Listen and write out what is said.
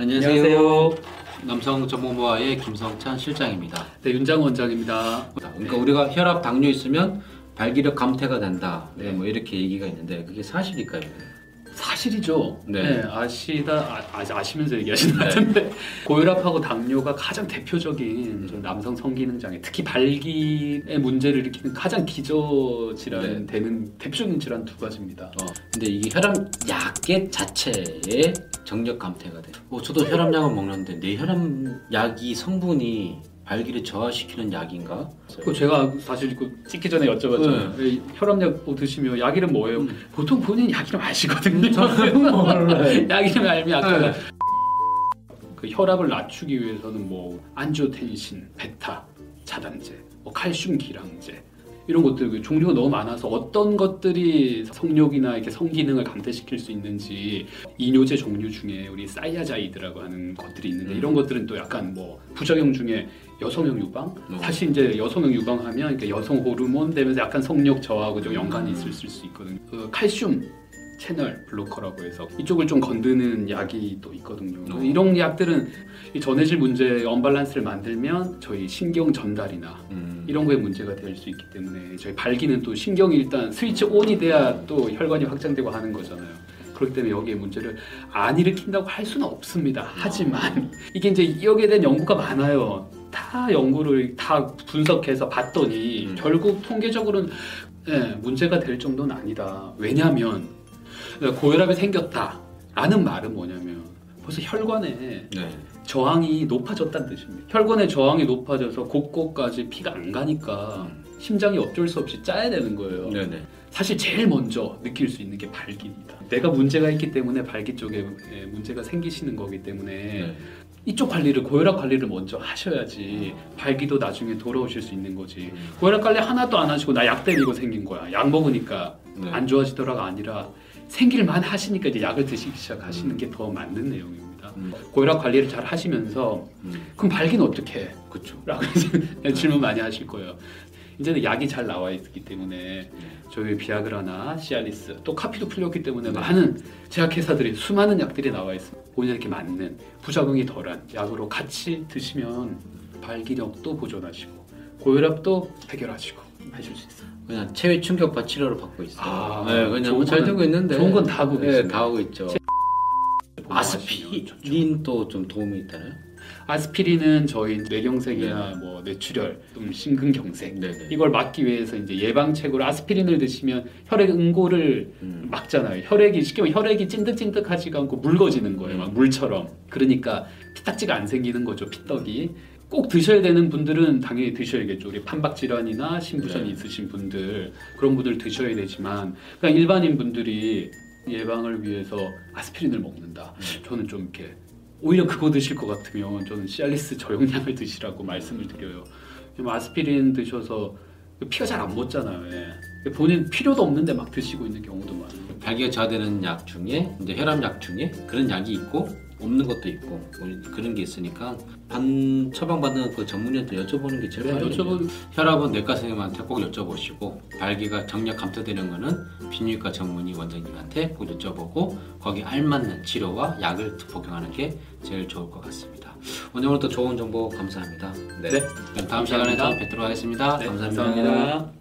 안녕하세요. 안녕하세요. 남성 전문모아의 김성찬 실장입니다. 네, 윤장 원장입니다. 그러니까 네. 우리가 혈압, 당뇨 있으면 발기력 감퇴가 된다. 네. 뭐 이렇게 얘기가 있는데 그게 사실일까요? 사실이죠. 네. 네, 아시다 아, 아, 시면서 얘기하시는 것 네. 같은데 고혈압하고 당뇨가 가장 대표적인 저 남성 성기능 장애, 특히 발기의 문제를 일으키는 가장 기저 질환 네. 되는 대표적인 질환 두 가지입니다. 어, 근데 이게 혈압 약의 자체에 정력 감퇴가 돼. 어, 저도 혈압약을 먹는데 내 혈압약이 성분이 발기를 저하시키는 약인가? 그 제가 사실 그 찍기 전에 여쭤봤잖아요. 이 혈압약 뭐 드시면 약 이름 뭐예요? 음. 보통 본인 약 이름 아시거든요. 저는 몰라요. 약 이름 알면 약간 네. 그 혈압을 낮추기 위해서는 뭐 안지오텐신, 베타, 차단제, 뭐 칼슘 기량제 이런 것들 그 종류가 너무 많아서 어떤 것들이 성욕이나 이렇게 성기능을 감퇴시킬 수 있는지 이뇨제 종류 중에 우리 사이아자이드라고 하는 것들이 있는데 음. 이런 것들은 또 약간 뭐 부작용 중에 여성형 유방 어. 사실 이제 여성형 유방하면 여성 호르몬 되면서 약간 성욕 저하고 좀 연관이 있을 수 있거든요. 그 칼슘 채널 블로커라고 해서 이쪽을 좀 건드는 약이 또 있거든요. 어. 이런 약들은 이 전해질 문제 언밸런스를 만들면 저희 신경 전달이나 음. 이런 거에 문제가 될 수 있기 때문에 저희 발기는 또 신경이 일단 스위치 온이 돼야 또 혈관이 확장되고 하는 거잖아요. 그렇기 때문에 여기에 문제를 안 일으킨다고 할 수는 없습니다. 하지만 이게 이제 여기에 대한 연구가 많아요. 다 연구를 다 분석해서 봤더니 음. 결국 통계적으로는 예, 문제가 될 정도는 아니다. 왜냐하면 고혈압이 생겼다라는 말은 뭐냐면 벌써 혈관에 네. 저항이 높아졌다는 뜻입니다. 혈관의 저항이 높아져서 곳곳까지 피가 안 가니까 심장이 어쩔 수 없이 짜야 되는 거예요. 네네. 사실 제일 먼저 느낄 수 있는 게 발기입니다. 내가 문제가 있기 때문에 발기 쪽에 예, 문제가 생기시는 거기 때문에 네. 이쪽 관리를 고혈압 관리를 먼저 하셔야지 발기도 나중에 돌아오실 수 있는 거지. 고혈압 관리 하나도 안 하시고 나 약 때리고 생긴 거야. 약 먹으니까 네. 안 좋아지더라가 아니라 생길만 하시니까 이제 약을 드시기 시작하시는 음. 게더 맞는 내용입니다. 음. 고혈압 관리를 잘 하시면서 음. 그럼 발기는 어떻게 해? 그렇죠. 라고 질문 많이 하실 거예요. 이제는 약이 잘 나와 있기 때문에 저희 비아그라나 시알리스 또 카피도 풀렸기 때문에 네. 많은 제약회사들이 수많은 약들이 나와 있습니다. 본인에게 맞는 부작용이 덜한 약으로 같이 드시면 발기력도 보존하시고 고혈압도 해결하시고 하실 수 있어요. 그냥 체외 충격파 치료를 받고 있어요. 아, 네, 그냥 거는- 되고 있는데. 좋은 건 다 하고 네. 다 하고 있죠. 체- 아스피린 또좀 도움이 있다나요? 아스피린은 저희 뇌경색이나 뭐 뇌출혈, 좀 심근경색 네네. 이걸 막기 위해서 이제 예방책으로 아스피린을 드시면 혈액 응고를 음. 막잖아요. 혈액이 쉽게 말하면 혈액이 찐득찐득하지가 않고 묽어지는 거예요. 막 물처럼. 그러니까 피딱지가 안 생기는 거죠. 피떡이. 꼭 드셔야 되는 분들은 당연히 드셔야겠죠. 우리 판박 질환이나 신부전이 네. 있으신 분들 그런 분들 드셔야 되지만 그냥 일반인 분들이 예방을 위해서 아스피린을 먹는다. 네. 저는 좀 이렇게 오히려 그거 드실 것 같으면 저는 시알리스 저용량을 드시라고 말씀을 드려요. 아스피린 드셔서 피가 잘안 멎잖아요. 예. 본인 필요도 없는데 막 드시고 있는 경우도 많아요. 발기가 저하되는 약 중에 이제 혈압약 중에 그런 약이 있고 없는 것도 있고 뭐 그런 게 있으니까 반 처방받는 그 전문의한테 여쭤보는 게 제일 네. 여쭤보는 혈압은 내과 선생님한테 꼭 여쭤보시고 발기가 정력 감퇴되는 거는 비뇨기과 전문의 원장님한테 꼭 여쭤보고 거기 알맞는 치료와 약을 복용하는 게 제일 좋을 것 같습니다. 오늘 또 좋은 정보 감사합니다. 네. 그럼 다음 시간에 또 감사합니다. 뵙도록 하겠습니다. 네, 감사합니다. 감사합니다.